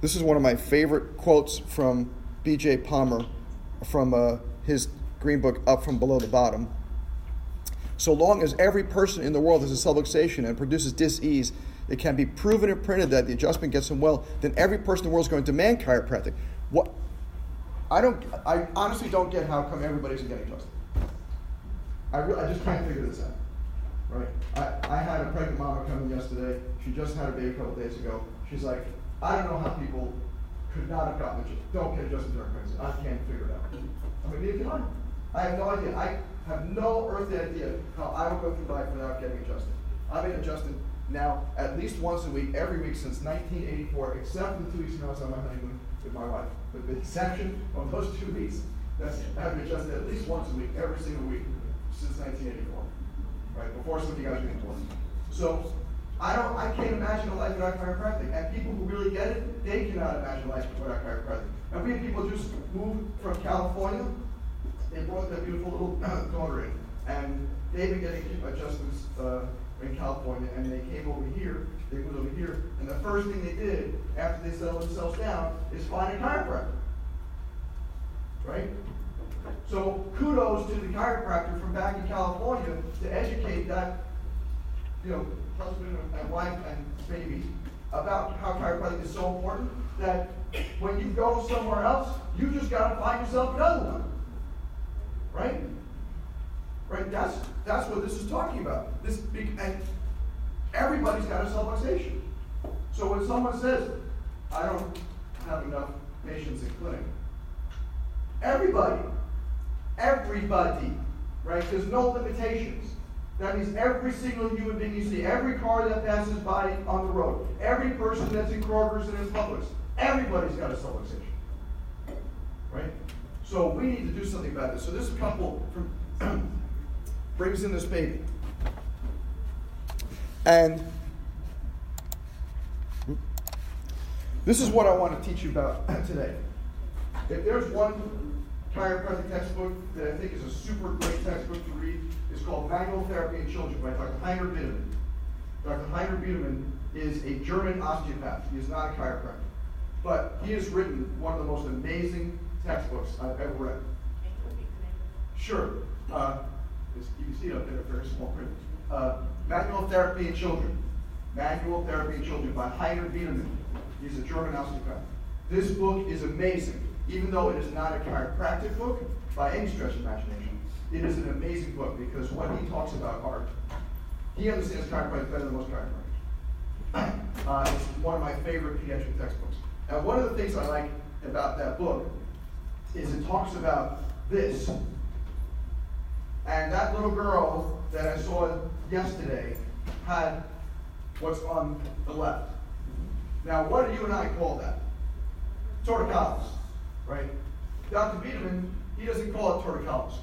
This is one of my favorite quotes from B.J. Palmer from uh, his Green Book, Up from Below the Bottom. So long as every person in the world has a subluxation and produces dis-ease, it can be proven and printed that the adjustment gets them well, then every person in the world is going to demand chiropractic. What? I don't. I honestly don't get how come everybody's getting adjusted. I, I just can't figure this out. Right? I, I had a pregnant mama come in yesterday. She just had a baby a couple days ago. She's like, I don't know how people could not have gotten adjusted. Don't get adjusted during pregnancy. I can't figure it out. I mean, neither can I. I have no idea. I have no earthly idea how I would go through life without getting adjusted. I've been adjusted now at least once a week, every week since 1984, except for the two weeks when I was on my honeymoon with my wife. With the exception of those two weeks, that's I've been adjusted at least once a week, every single week since 1984. Right before some of you guys were born. So I don't, I can't imagine a life without chiropractic. And people who really get it, they cannot imagine a life without chiropractic. And we have people just moved from California. They brought their beautiful little daughter in, and they've been getting adjustments uh, in California, and they came over here. They moved over here, and the first thing they did after they settled themselves down is find a chiropractor. Right? So kudos to the chiropractor from back in California to educate that, you know, husband and wife and baby about how chiropractic is so important that when you go somewhere else, you just got to find yourself another one. Right? Right? That's that's what this is talking about. This and everybody's got a subluxation. So when someone says, "I don't have enough patients in clinic," everybody, everybody, right? There's no limitations. That means every single human being you see, every car that passes by on the road, every person that's in Kroger's and in Publix, everybody's got a subluxation. Right? So we need to do something about this. So this couple brings in this baby. And this is what I want to teach you about today. If there's one chiropractic textbook that I think is a super great textbook to read, is called Manual Therapy in Children by Dr. Heiner Biedermann. Dr. Heiner Biedermann is a German osteopath. He is not a chiropractor. But he has written one of the most amazing textbooks I've ever read. Sure. Uh, you can see it up there, very small print. Uh, Manual Therapy in Children. Manual Therapy in Children by Heiner Biedermann. He's a German osteopath. This book is amazing, even though it is not a chiropractic book by any stretch of imagination. It is an amazing book because what he talks about art, he understands chiropractic better than most chiropractors. Uh, it's one of my favorite pediatric textbooks. And one of the things I like about that book is it talks about this. And that little girl that I saw yesterday had what's on the left. Now, what do you and I call that? Torticollis, right? Dr. Biedermann, he doesn't call it torticollis.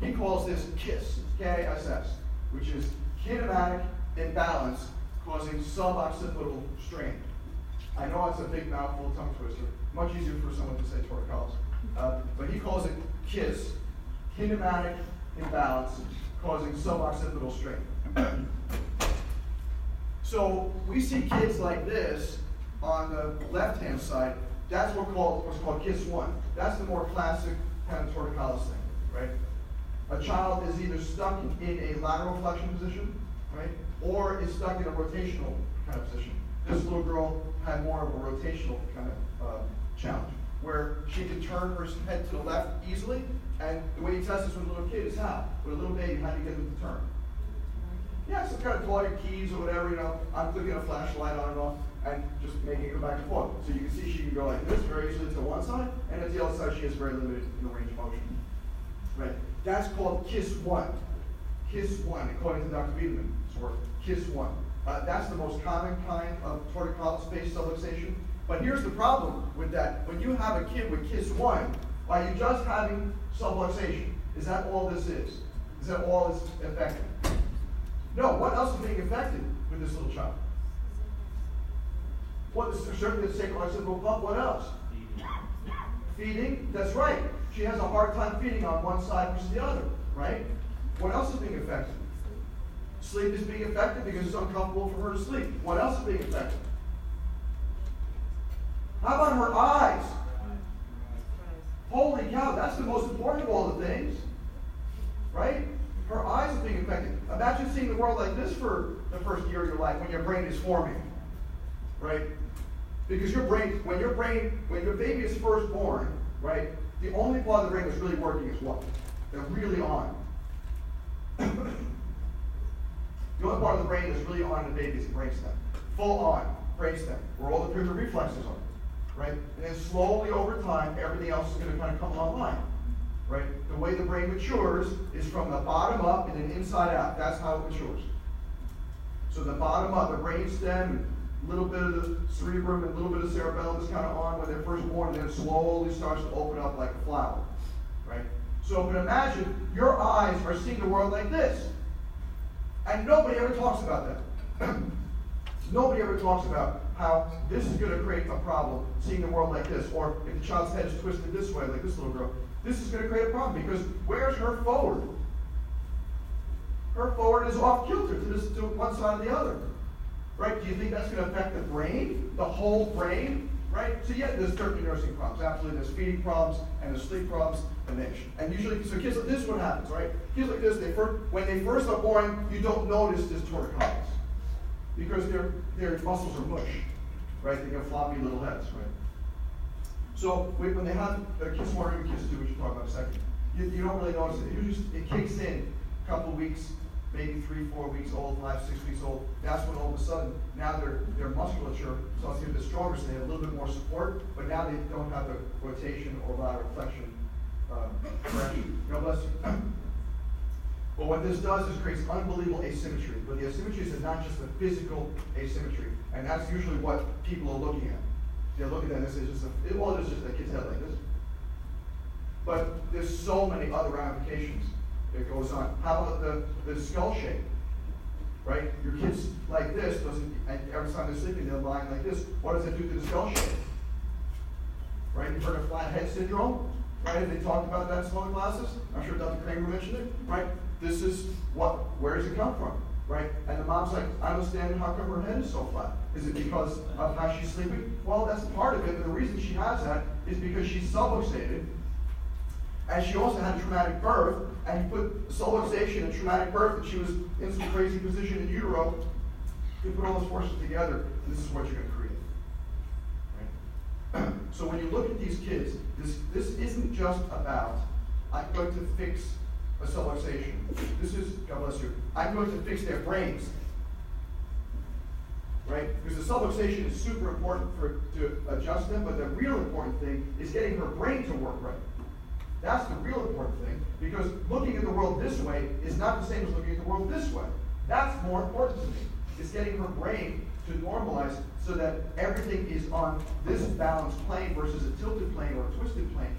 He calls this KISS, K-I-S-S, which is kinematic imbalance causing suboccipital strain. I know it's a big mouthful, tongue twister. Much easier for someone to say torticollis. Uh, but he calls it KISS, kinematic imbalance causing suboccipital strain. so we see kids like this on the left-hand side. That's what called, what's called KISS 1. That's the more classic kind of torticollis thing, right? A child is either stuck in a lateral flexion position, right, or is stuck in a rotational kind of position. This little girl had more of a rotational kind of uh, challenge, where she could turn her head to the left easily, and the way you test this with a little kid is how? With a little baby, how do you get them to turn? Yeah, so kind of draw your keys or whatever, you know, I'm clicking a flashlight on and off, and just making it go back and forth. So you can see she can go like this very easily to one side, and at the other side she is very limited in the range of motion. Right? That's called KISS 1. KISS 1, according to Dr. Biedermann's work. KISS 1. Uh, that's the most common kind of torticollis-based subluxation. But here's the problem with that. When you have a kid with KISS 1, are you just having subluxation? Is that all this is? Is that all is affected? No, what else is being affected with this little child? What is certainly the sacral occipital pump? What else? Feeding. That's right. She has a hard time feeding on one side versus the other, right? What else is being affected? Sleep is being affected because it's uncomfortable for her to sleep. What else is being affected? How about her eyes? Holy cow, that's the most important of all the things. Right? Her eyes are being affected. Imagine seeing the world like this for the first year of your life when your brain is forming. Right? Because your brain, when your brain, when your baby is first born, right, the only part of the brain that's really working is what? They're really on. the only part of the brain that's really on in the baby is the brainstem. Full on brainstem, where all the primitive reflexes are right? And then slowly over time, everything else is going to kind of come online, right? The way the brain matures is from the bottom up and then inside out. That's how it matures. So the bottom up, the brain stem, a little bit of the cerebrum and a little bit of cerebellum is kind of on when they're first born, and then slowly starts to open up like a flower, right? So, but imagine your eyes are seeing the world like this, and nobody ever talks about that. nobody ever talks about how this is going to create a problem seeing the world like this. Or if the child's head is twisted this way, like this little girl, this is going to create a problem because where's her forward? Her forward is off kilter to to one side or the other. Right? Do you think that's going to affect the brain? The whole brain? Right? So yeah, there's certain nursing problems. Absolutely, there's feeding problems and there's sleep problems, and they, and usually, so kids like this is what happens, right? Kids like this, they first, when they first are born, you don't notice this torticollis because their, their muscles are mush, right? They got floppy little heads, right? So when they have a kiss one or kiss two, which we'll talk about in a second, you, you don't really notice it. It, usually, it kicks in a couple weeks, maybe three, four weeks old, five, six weeks old. That's when all of a sudden, now their, their musculature starts to get stronger, so they have a little bit more support, but now they don't have the rotation or lateral flexion uh, correction. God bless you. But what this does is creates unbelievable asymmetry. But the asymmetry is not just the physical asymmetry, and that's usually what people are looking at. They're looking at this as just a, well, it's just a kid's head like this. But there's so many other ramifications that goes on. How about the, the skull shape? Right? Your kid's like this, doesn't and every time they're sleeping, they're lying like this. What does it do to the skull shape? Right? You've heard of flat head syndrome? Right? They talked about that in some other classes. I'm sure Dr. Kramer mentioned it. Right? this is what, where does it come from? Right? And the mom's like, I understand how come her head is so flat. Is it because of how she's sleeping? Well, that's part of it. And the reason she has that is because she's subluxated. And she also had a traumatic birth. And you put a subluxation and traumatic birth, and she was in some crazy position in utero. You put all those forces together, and this is what you're going to create. Right? so when you look at these kids, this, this isn't just about, I'm going to fix a subluxation. This is, God bless you, I'm going to fix their brains. Right? Because the subluxation is super important for to adjust them, but the real important thing is getting her brain to work right. That's the real important thing, because looking at the world this way is not the same as looking at the world this way. That's more important to me. It's getting her brain to normalize so that everything is on this balanced plane versus a tilted plane or a twisted plane.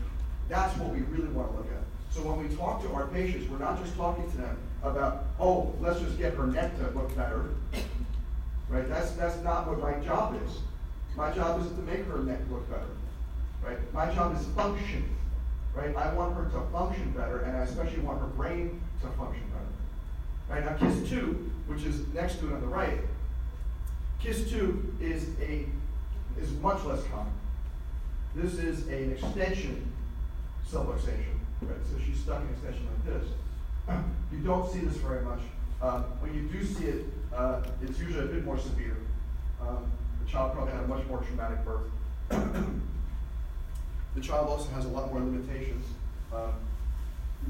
That's what we really want to look at. So when we talk to our patients, we're not just talking to them about, oh, let's just get her neck to look better. Right? That's that's not what my job is. My job isn't to make her neck look better. Right? My job is function. Right? I want her to function better, and I especially want her brain to function better. Right? Now KISS 2, which is next to it on the right, KISS 2 is a is much less common. This is an extension subluxation. Right? So she's stuck in extension like this. You don't see this very much. Um, when you do see it, uh, it's usually a bit more severe. Um, the child probably had a much more traumatic birth. the child also has a lot more limitations um,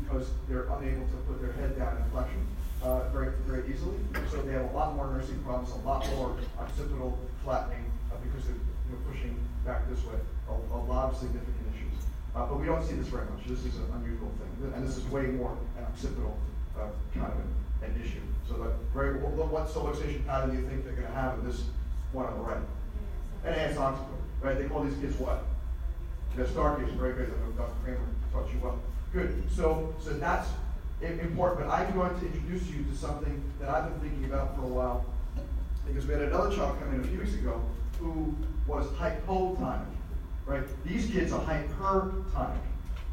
because they're unable to put their head down in flexion uh, very, very easily. So they have a lot more nursing problems, a lot more occipital flattening uh, because they're you know, pushing back this way. A, a lot of significant uh, but we don't see this very much. This is an unusual thing. And this is way more an occipital uh, kind of an, an, issue. So that very, what, what subluxation pattern do you think they're going to have in this one on the right? An enhanced occiput, right? They call these kids what? They're Stargaze, very good. I know Dr. Kramer taught you well. Good. So, so that's important. But I'm going to introduce you to something that I've been thinking about for a while. Because we had another child come in a few weeks ago who was hypotonic right? These kids are hypertonic,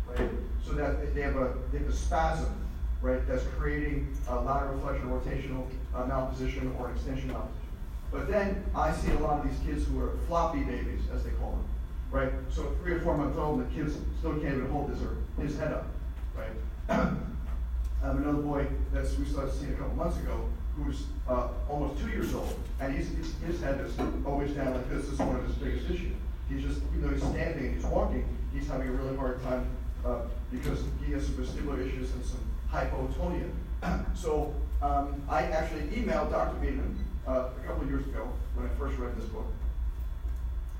right? So that they have a, they have a spasm, right? That's creating a lateral flexion, rotational uh, malposition, or extension malposition. But then I see a lot of these kids who are floppy babies, as they call them, right? So three or four months old, and the kid still can't even hold his or his head up, right? I have another boy that we started seeing a couple months ago who's uh, almost two years old, and he's, his, his head is always down like this. This is one of his biggest issues. He's just, even though he's standing and he's walking, he's having a really hard time uh, because he has some vestibular issues and some hypotonia. so um, I actually emailed Dr. Biedermann uh, a couple of years ago when I first read this book,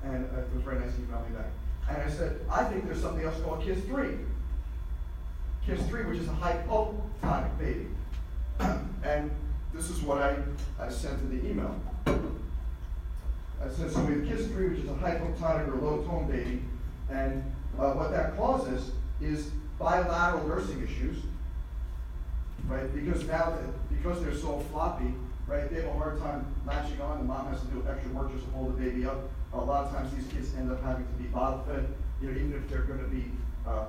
and it was very nice he emailed me back. And I said, I think there's something else called KISS 3. KISS 3, which is a hypotonic baby. and this is what I, I sent in the email. I said, so we have KISS 3, which is a hypotonic or low tone baby, and uh, what that causes is bilateral nursing issues, right? Because now, that, because they're so floppy, right, they have a hard time latching on. The mom has to do extra work just to hold the baby up. A lot of times these kids end up having to be bottle fed, you know, even if they're going to be uh,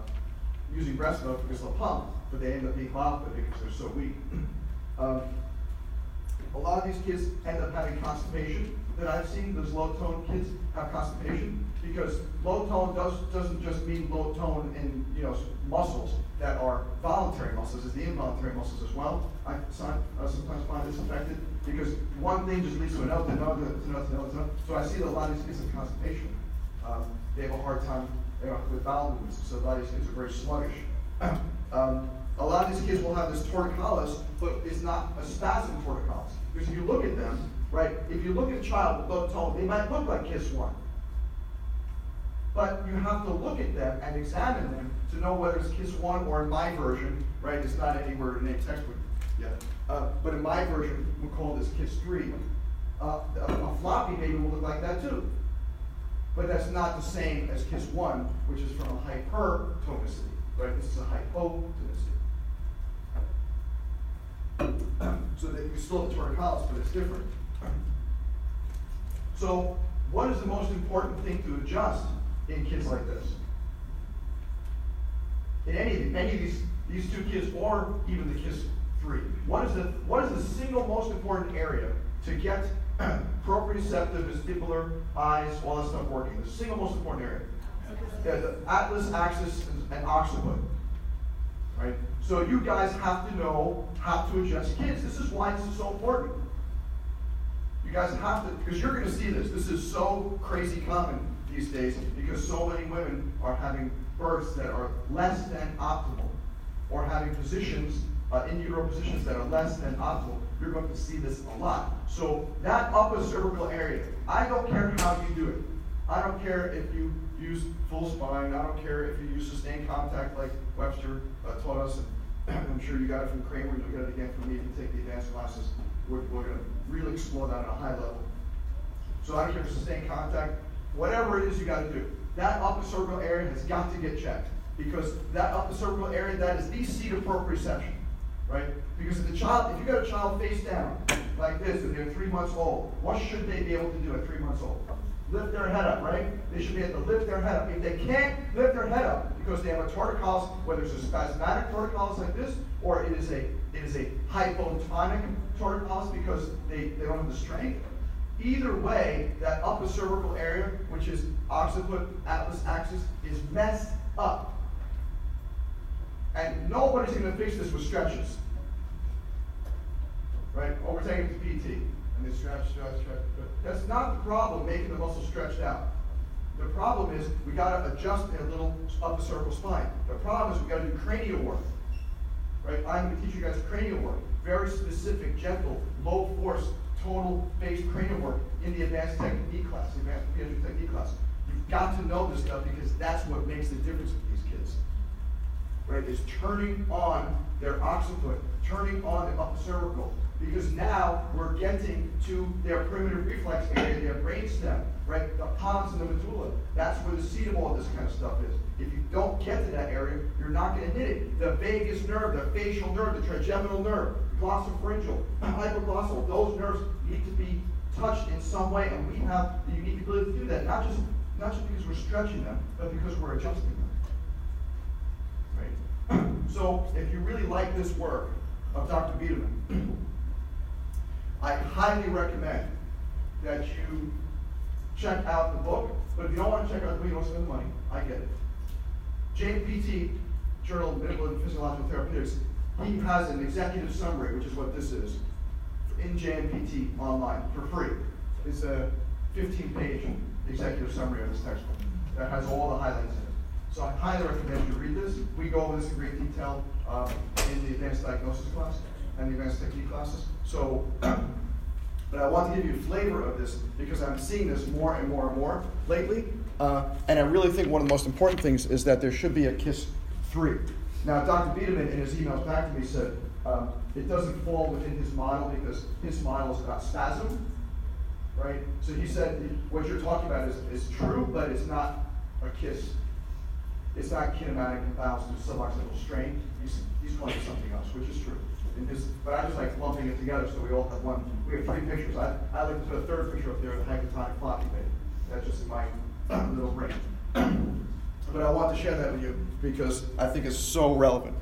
using breast milk because they'll pump, but they end up being bottle fed because they're so weak. Um, a lot of these kids end up having constipation that I've seen. Those low tone kids have constipation because low tone does, doesn't just mean low tone in you know muscles that are voluntary muscles, it's the involuntary muscles as well. I, sometimes find this affected because one thing just leads to another, to another, to another, to another. So I see that a lot of these kids have constipation. Um, they have a hard time you know, with bowel movements, so a lot of these kids are very sluggish. Um, a lot of these kids will have this torticollis, but it's not a spasm torticollis. Because if you look at them, right, if you look at a child with low tone, they might look like KISS 1. But you have to look at them and examine them to know whether it's KISS 1 or in my version, right, it's not anywhere in any textbook yet. Uh, but in my version, we call this KISS 3. Uh, a, a floppy baby will look like that too. But that's not the same as KISS 1, which is from a hypertonicity, right? This is a hypotonicity. so that you still have torticollis, but it's different. So, what is the most important thing to adjust in kids like this? In any, any of these, these two kids, or even the kids three, what is the what is the single most important area to get proprioceptive, vestibular, eyes, all that stuff working? The single most important area. Yeah, the atlas axis and occiput. Right? So you guys have to know how to adjust kids. This is why this is so important. You guys have to, because you're going to see this. This is so crazy common these days because so many women are having births that are less than optimal or having positions, uh, in utero positions that are less than optimal. You're going to see this a lot. So that upper cervical area, I don't care how you do it. I don't care if you use full spine. I don't care if you use sustained contact like Webster uh, taught us. And I'm sure you got it from Kramer. You'll get it again from me if you take the advanced classes. We're, we're going to really explore that at a high level. So I don't care if sustained contact, whatever it is you got to do. That upper cervical area has got to get checked because that upper cervical area, that is the seat of proprioception, right? Because if the child, if you got a child face down like this and they're three months old, what should they be able to do at three months old? Lift their head up, right? They should be able to lift their head up. If they can't lift their head up because they have a torticollis, whether it's a spasmodic torticollis like this, or it is a it is a hypotonic torticollis because they, they don't have the strength. Either way, that upper cervical area, which is occiput, atlas axis, is messed up. And nobody's going to fix this with stretches. Right? Or we're taking it to PT and they stretch, stretch, stretch. That's not the problem, making the muscle stretched out. The problem is we got to adjust a little upper cervical spine. The problem is we got to do cranial work. Right? I'm going to teach you guys cranial work. Very specific, gentle, low force, tonal based cranial work in the advanced technique class, the advanced pediatric technique class. You've got to know this stuff because that's what makes the difference with these kids. Right? Is turning on their occiput, turning on the upper cervical, because now we're getting to their primitive reflex area, their brainstem, right? The pons and the medulla. That's where the seat of all this kind of stuff is. If you don't get to that area, you're not going to hit it. The vagus nerve, the facial nerve, the trigeminal nerve, glossopharyngeal, hypoglossal, those nerves need to be touched in some way, and we have the unique ability to do that. Not just not just because we're stretching them, but because we're adjusting them. Right? so if you really like this work of Dr. Biedermann, I highly recommend that you check out the book. But if you don't want to check out the book, you don't spend the money. I get it. JPT, Journal of Medical and Physiological Therapeutics, he has an executive summary, which is what this is, in JMPT online for free. It's a 15 page executive summary of this textbook that has all the highlights in it. So I highly recommend you read this. We go over this in great detail um, in the advanced diagnosis class and the advanced technique classes. So, but I want to give you a flavor of this because I'm seeing this more and more and more lately. Uh, and I really think one of the most important things is that there should be a KISS 3. Now, Dr. Biedermann, in his emails back to me, said um, it doesn't fall within his model because his model is about spasm, right? So he said what you're talking about is, is true, but it's not a KISS it's not kinematic imbalance to suboccipital strain. He's, he's calling it something else, which is true. His, but I just like lumping it together so we all have one. We have three pictures. I, I like to put a third picture up there of the hypotonic floppy bed. That's just in my uh, little brain. but I want to share that with you because I think it's so relevant.